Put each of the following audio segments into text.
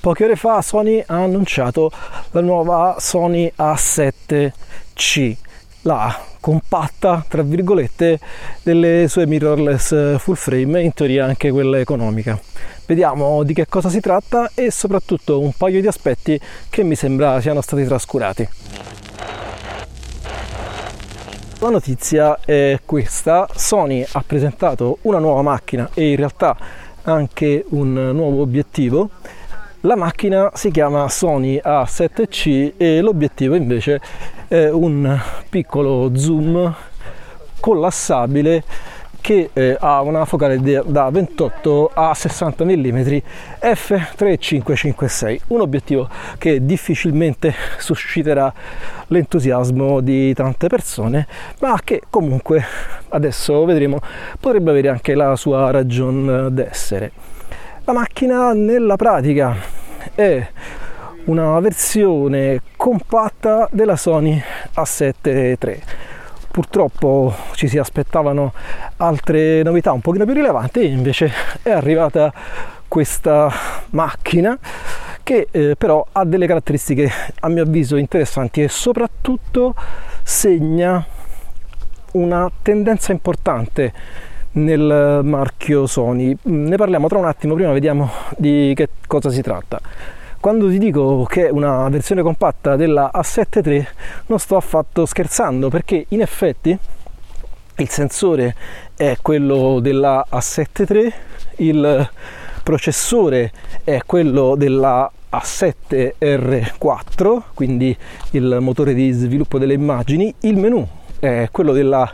Poche ore fa Sony ha annunciato la nuova Sony A7C, la compatta, tra virgolette, delle sue mirrorless full frame in teoria anche quella economica. Vediamo di che cosa si tratta e soprattutto un paio di aspetti che mi sembra siano stati trascurati. La notizia è questa, Sony ha presentato una nuova macchina e in realtà anche un nuovo obiettivo la macchina si chiama Sony A7C e l'obiettivo invece è un piccolo zoom collassabile che eh, ha una focale da 28 a 60 mm f3.556 un obiettivo che difficilmente susciterà l'entusiasmo di tante persone ma che comunque adesso vedremo potrebbe avere anche la sua ragione d'essere la macchina nella pratica è una versione compatta della Sony A7 III. Purtroppo ci si aspettavano altre novità un pochino più rilevanti, invece è arrivata questa macchina che eh, però ha delle caratteristiche a mio avviso interessanti e soprattutto segna una tendenza importante nel marchio Sony. Ne parliamo tra un attimo, prima vediamo di che cosa si tratta. Quando ti dico che è una versione compatta della A7 III non sto affatto scherzando perché in effetti il sensore è quello della A7 III, il processore è quello della A7R4, quindi il motore di sviluppo delle immagini, il menu è quello della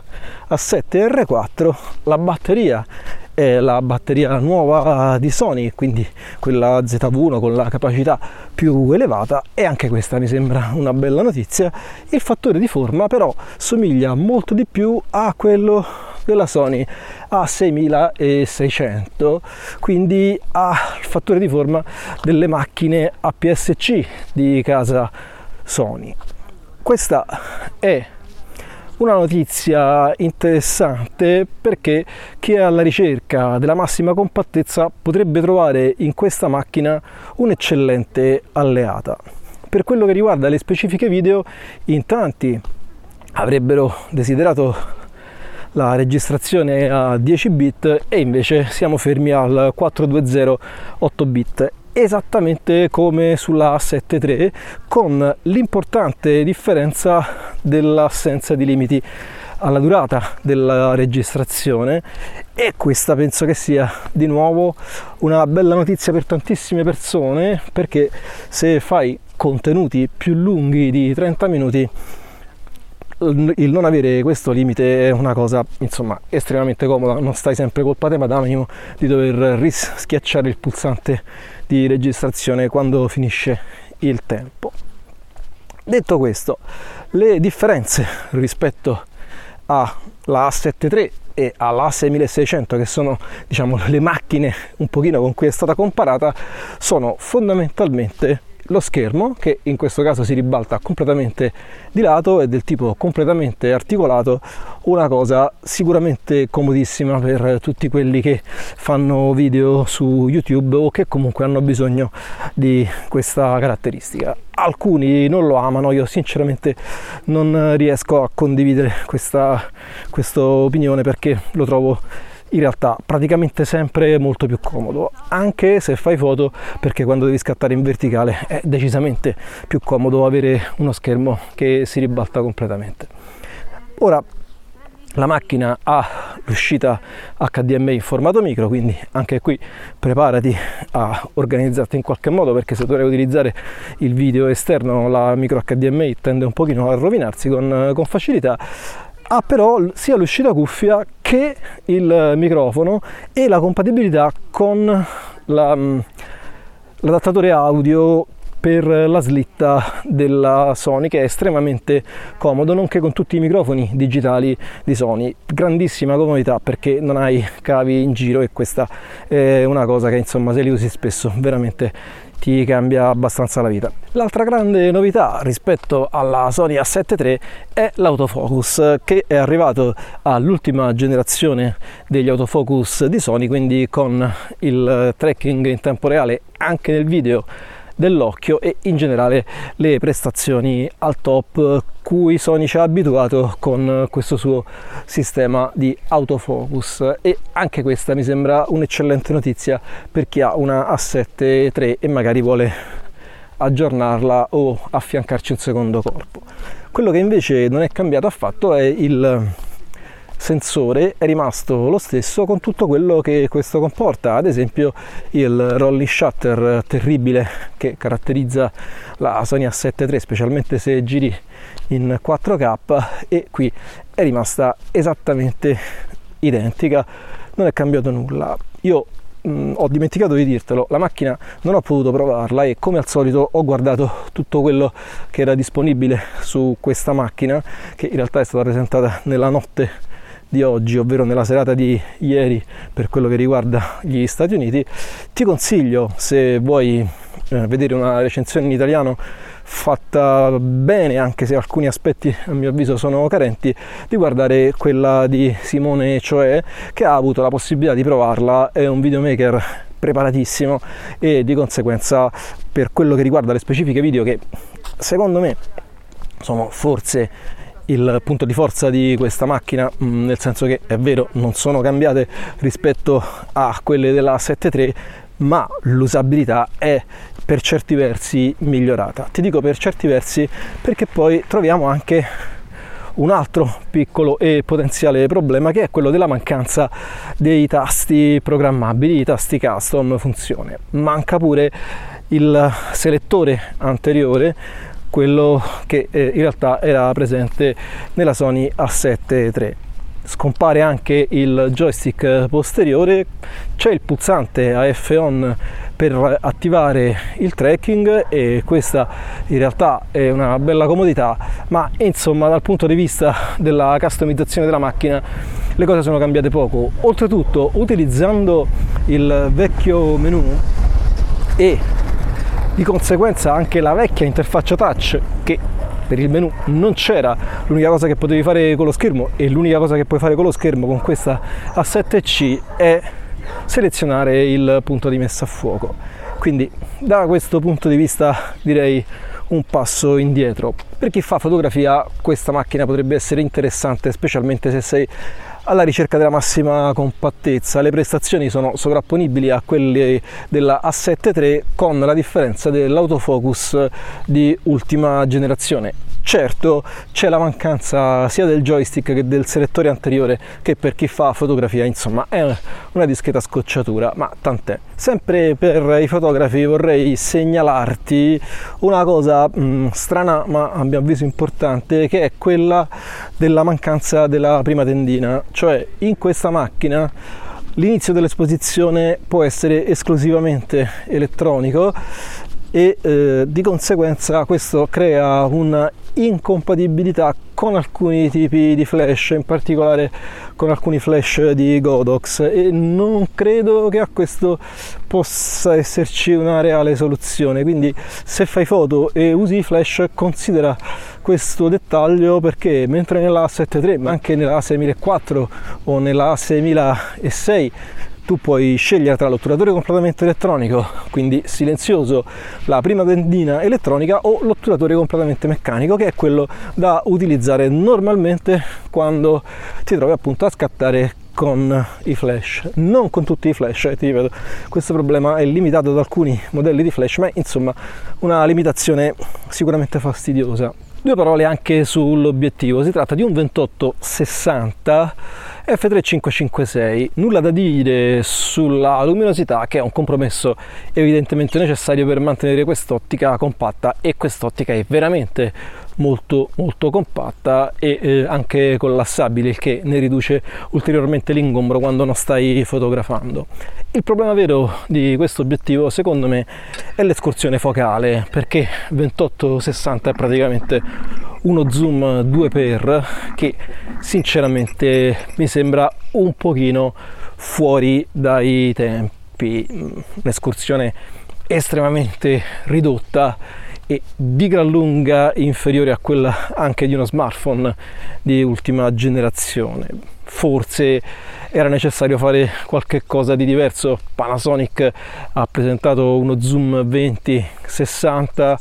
A7R4, la batteria è la batteria nuova di Sony, quindi quella ZV1 con la capacità più elevata e anche questa mi sembra una bella notizia. Il fattore di forma però somiglia molto di più a quello della Sony A6600, quindi al fattore di forma delle macchine APS-C di casa Sony. Questa è una notizia interessante perché chi è alla ricerca della massima compattezza potrebbe trovare in questa macchina un'eccellente alleata. Per quello che riguarda le specifiche video, in tanti avrebbero desiderato la registrazione a 10 bit e invece siamo fermi al 420 8 bit esattamente come sulla A7 III con l'importante differenza dell'assenza di limiti alla durata della registrazione e questa penso che sia di nuovo una bella notizia per tantissime persone perché se fai contenuti più lunghi di 30 minuti il non avere questo limite è una cosa insomma estremamente comoda non stai sempre col patema d'animo di dover rischiacciare il pulsante di registrazione quando finisce il tempo. Detto questo, le differenze rispetto alla A7 III e alla 6600 che sono diciamo le macchine un pochino con cui è stata comparata sono fondamentalmente lo schermo che in questo caso si ribalta completamente di lato è del tipo completamente articolato una cosa sicuramente comodissima per tutti quelli che fanno video su YouTube o che comunque hanno bisogno di questa caratteristica. Alcuni non lo amano io sinceramente non riesco a condividere questa, questa opinione perché lo trovo in realtà praticamente sempre molto più comodo, anche se fai foto perché quando devi scattare in verticale è decisamente più comodo avere uno schermo che si ribalta completamente. Ora la macchina ha l'uscita HDMI in formato micro, quindi anche qui preparati a organizzarti in qualche modo perché se dovrai utilizzare il video esterno la micro HDMI tende un pochino a rovinarsi con, con facilità ha però sia l'uscita cuffia che il microfono e la compatibilità con la, mm, l'adattatore audio per la slitta della Sony che è estremamente comodo nonché con tutti i microfoni digitali di Sony. Grandissima comodità perché non hai cavi in giro e questa è una cosa che insomma se li usi spesso veramente ti cambia abbastanza la vita. L'altra grande novità rispetto alla Sony A7 III è l'autofocus che è arrivato all'ultima generazione degli autofocus di Sony, quindi con il tracking in tempo reale anche nel video dell'occhio e in generale le prestazioni al top cui Sony ci ha abituato con questo suo sistema di autofocus e anche questa mi sembra un'eccellente notizia per chi ha una A7 III e magari vuole aggiornarla o affiancarci un secondo corpo. Quello che invece non è cambiato affatto è il sensore è rimasto lo stesso con tutto quello che questo comporta, ad esempio il rolling shutter terribile che caratterizza la Sony A7 III, specialmente se giri in 4K e qui è rimasta esattamente identica, non è cambiato nulla. Io mh, mm, ho dimenticato di dirtelo, la macchina non ho potuto provarla e come al solito ho guardato tutto quello che era disponibile su questa macchina che in realtà è stata presentata nella notte di oggi, ovvero nella serata di ieri per quello che riguarda gli Stati Uniti, ti consiglio se vuoi eh, vedere una recensione in italiano fatta bene, anche se alcuni aspetti a mio avviso sono carenti, di guardare quella di Simone Cioè, che ha avuto la possibilità di provarla, è un videomaker preparatissimo e di conseguenza per quello che riguarda le specifiche video che secondo me sono forse il punto di forza di questa macchina, mm, nel senso che è vero, non sono cambiate rispetto a quelle della 7.3, ma l'usabilità è per certi versi migliorata. Ti dico per certi versi perché poi troviamo anche un altro piccolo e potenziale problema che è quello della mancanza dei tasti programmabili, i tasti custom funzione. Manca pure il selettore anteriore quello che eh, in realtà era presente nella Sony A7 III. Scompare anche il joystick posteriore, c'è il pulsante AF on per attivare il tracking e questa in realtà è una bella comodità, ma insomma dal punto di vista della customizzazione della macchina le cose sono cambiate poco. Oltretutto utilizzando il vecchio menu e di conseguenza anche la vecchia interfaccia touch che per il menu non c'era, l'unica cosa che potevi fare con lo schermo e l'unica cosa che puoi fare con lo schermo con questa A7C è selezionare il punto di messa a fuoco. Quindi da questo punto di vista direi un passo indietro. Per chi fa fotografia questa macchina potrebbe essere interessante, specialmente se sei alla ricerca della massima compattezza. Le prestazioni sono sovrapponibili a quelle della A7 III con la differenza dell'autofocus di ultima generazione Certo c'è la mancanza sia del joystick che del selettore anteriore che per chi fa fotografia insomma è una discreta scocciatura, ma tant'è. Sempre per i fotografi vorrei segnalarti una cosa mh, mm, strana ma a mio avviso importante che è quella della mancanza della prima tendina, cioè in questa macchina l'inizio dell'esposizione può essere esclusivamente elettronico e eh, di conseguenza questo crea una incompatibilità con alcuni tipi di flash, in particolare con alcuni flash di Godox e non credo che a questo possa esserci una reale soluzione. Quindi se fai foto e usi flash considera questo dettaglio perché mentre nella A73 ma anche nella A6004 o nella A6006 tu puoi scegliere tra l'otturatore completamente elettronico, quindi silenzioso, la prima tendina elettronica o l'otturatore completamente meccanico, che è quello da utilizzare normalmente quando ti trovi appunto a scattare con i flash, non con tutti i flash, eh, ti ripeto, questo problema è limitato ad alcuni modelli di flash, ma insomma una limitazione sicuramente fastidiosa. Due parole anche sull'obiettivo, si tratta di un 28-60 F3556, nulla da dire sulla luminosità che è un compromesso evidentemente necessario per mantenere quest'ottica compatta e quest'ottica è veramente molto molto compatta e eh, anche collassabile il che ne riduce ulteriormente l'ingombro quando non stai fotografando. Il problema vero di questo obiettivo secondo me è l'escursione focale perché 28-60 è praticamente uno zoom 2x che sinceramente mi sembra un pochino fuori dai tempi un'escursione estremamente ridotta e di gran lunga inferiore a quella anche di uno smartphone di ultima generazione. Forse era necessario fare qualche cosa di diverso. Panasonic ha presentato uno zoom 20-60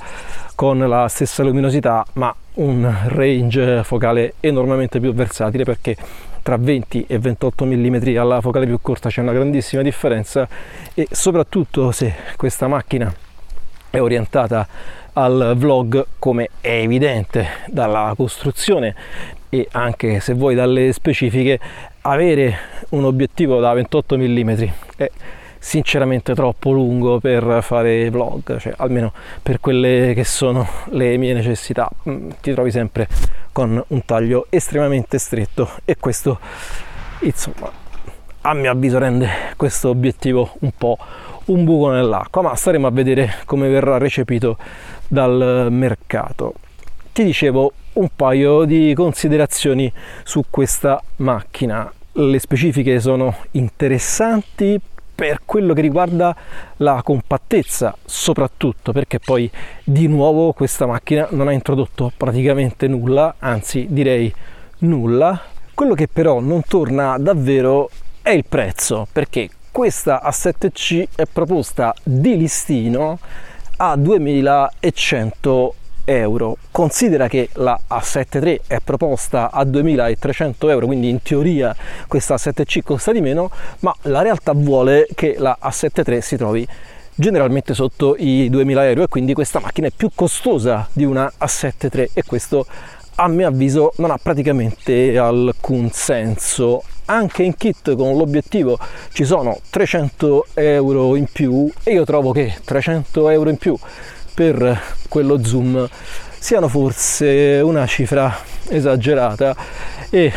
con la stessa luminosità, ma un range focale enormemente più versatile perché tra 20 e 28 mm alla focale più corta c'è una grandissima differenza. E soprattutto se questa macchina è orientata al vlog come è evidente dalla costruzione e anche se vuoi dalle specifiche avere un obiettivo da 28 mm è sinceramente troppo lungo per fare vlog cioè almeno per quelle che sono le mie necessità mm, ti trovi sempre con un taglio estremamente stretto e questo insomma a mio avviso rende questo obiettivo un po' un buco nell'acqua ma staremo a vedere come verrà recepito dal mercato. Ti dicevo un paio di considerazioni su questa macchina. Le specifiche sono interessanti per quello che riguarda la compattezza, soprattutto perché poi di nuovo questa macchina non ha introdotto praticamente nulla, anzi direi nulla. Quello che però non torna davvero è il prezzo, perché questa A7C è proposta di listino a 2100 euro. Considera che la A73 è proposta a 2300 euro, quindi in teoria questa A7C costa di meno, ma la realtà vuole che la A73 si trovi generalmente sotto i 2000 euro e quindi questa macchina è più costosa di una A73 e questo a mio avviso non ha praticamente alcun senso. Anche in kit con l'obiettivo ci sono 300 euro in più e io trovo che 300 euro in più per quello zoom siano forse una cifra esagerata. E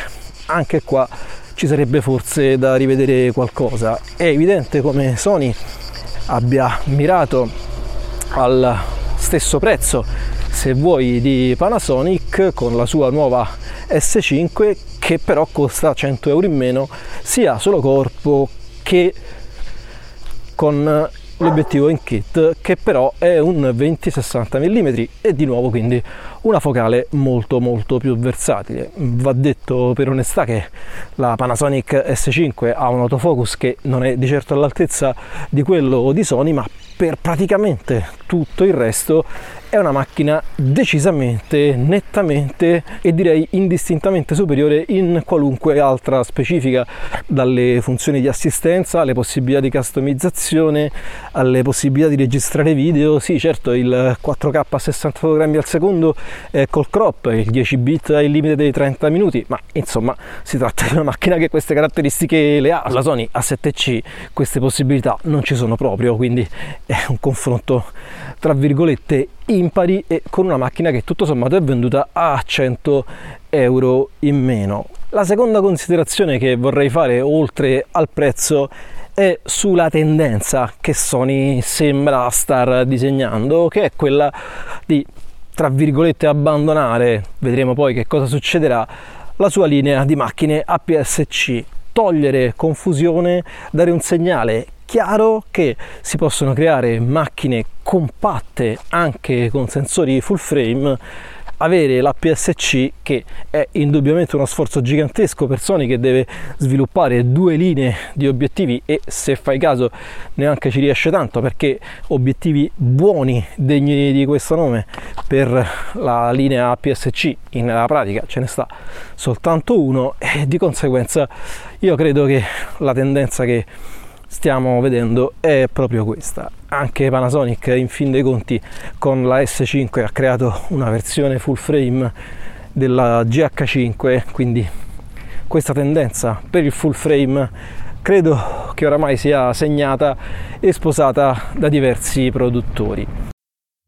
anche qua ci sarebbe forse da rivedere qualcosa. È evidente come Sony abbia mirato al stesso prezzo se vuoi di Panasonic con la sua nuova S5 che però costa 100 euro in meno sia solo corpo che con l'obiettivo in kit che però è un 20-60 mm e di nuovo quindi una focale molto molto più versatile. Va detto per onestà che la Panasonic S5 ha un autofocus che non è di certo all'altezza di quello di Sony ma per praticamente tutto il resto è una macchina decisamente, nettamente e direi indistintamente superiore in qualunque altra specifica, dalle funzioni di assistenza alle possibilità di customizzazione, alle possibilità di registrare video. Sì, certo, il 4K a 60 fotogrammi al secondo è col crop, il 10 bit ha il limite dei 30 minuti, ma insomma si tratta di una macchina che queste caratteristiche le ha. La Sony A7C queste possibilità non ci sono proprio, quindi è un confronto tra virgolette impari e con una macchina che tutto sommato è venduta a 100 euro in meno. La seconda considerazione che vorrei fare oltre al prezzo è sulla tendenza che Sony sembra star disegnando, che è quella di tra virgolette, abbandonare, vedremo poi che cosa succederà, la sua linea di macchine APS-C, togliere confusione, dare un segnale chiaro che si possono creare macchine compatte anche con sensori full frame. Avere la PSC che è indubbiamente uno sforzo gigantesco per Sony che deve sviluppare due linee di obiettivi e se fai caso neanche ci riesce tanto perché obiettivi buoni degni di questo nome per la linea PSC in pratica ce ne sta soltanto uno e di conseguenza io credo che la tendenza che stiamo vedendo è proprio questa. Anche Panasonic in fin dei conti con la S5 ha creato una versione full frame della GH5, quindi questa tendenza per il full frame credo che oramai sia segnata e sposata da diversi produttori.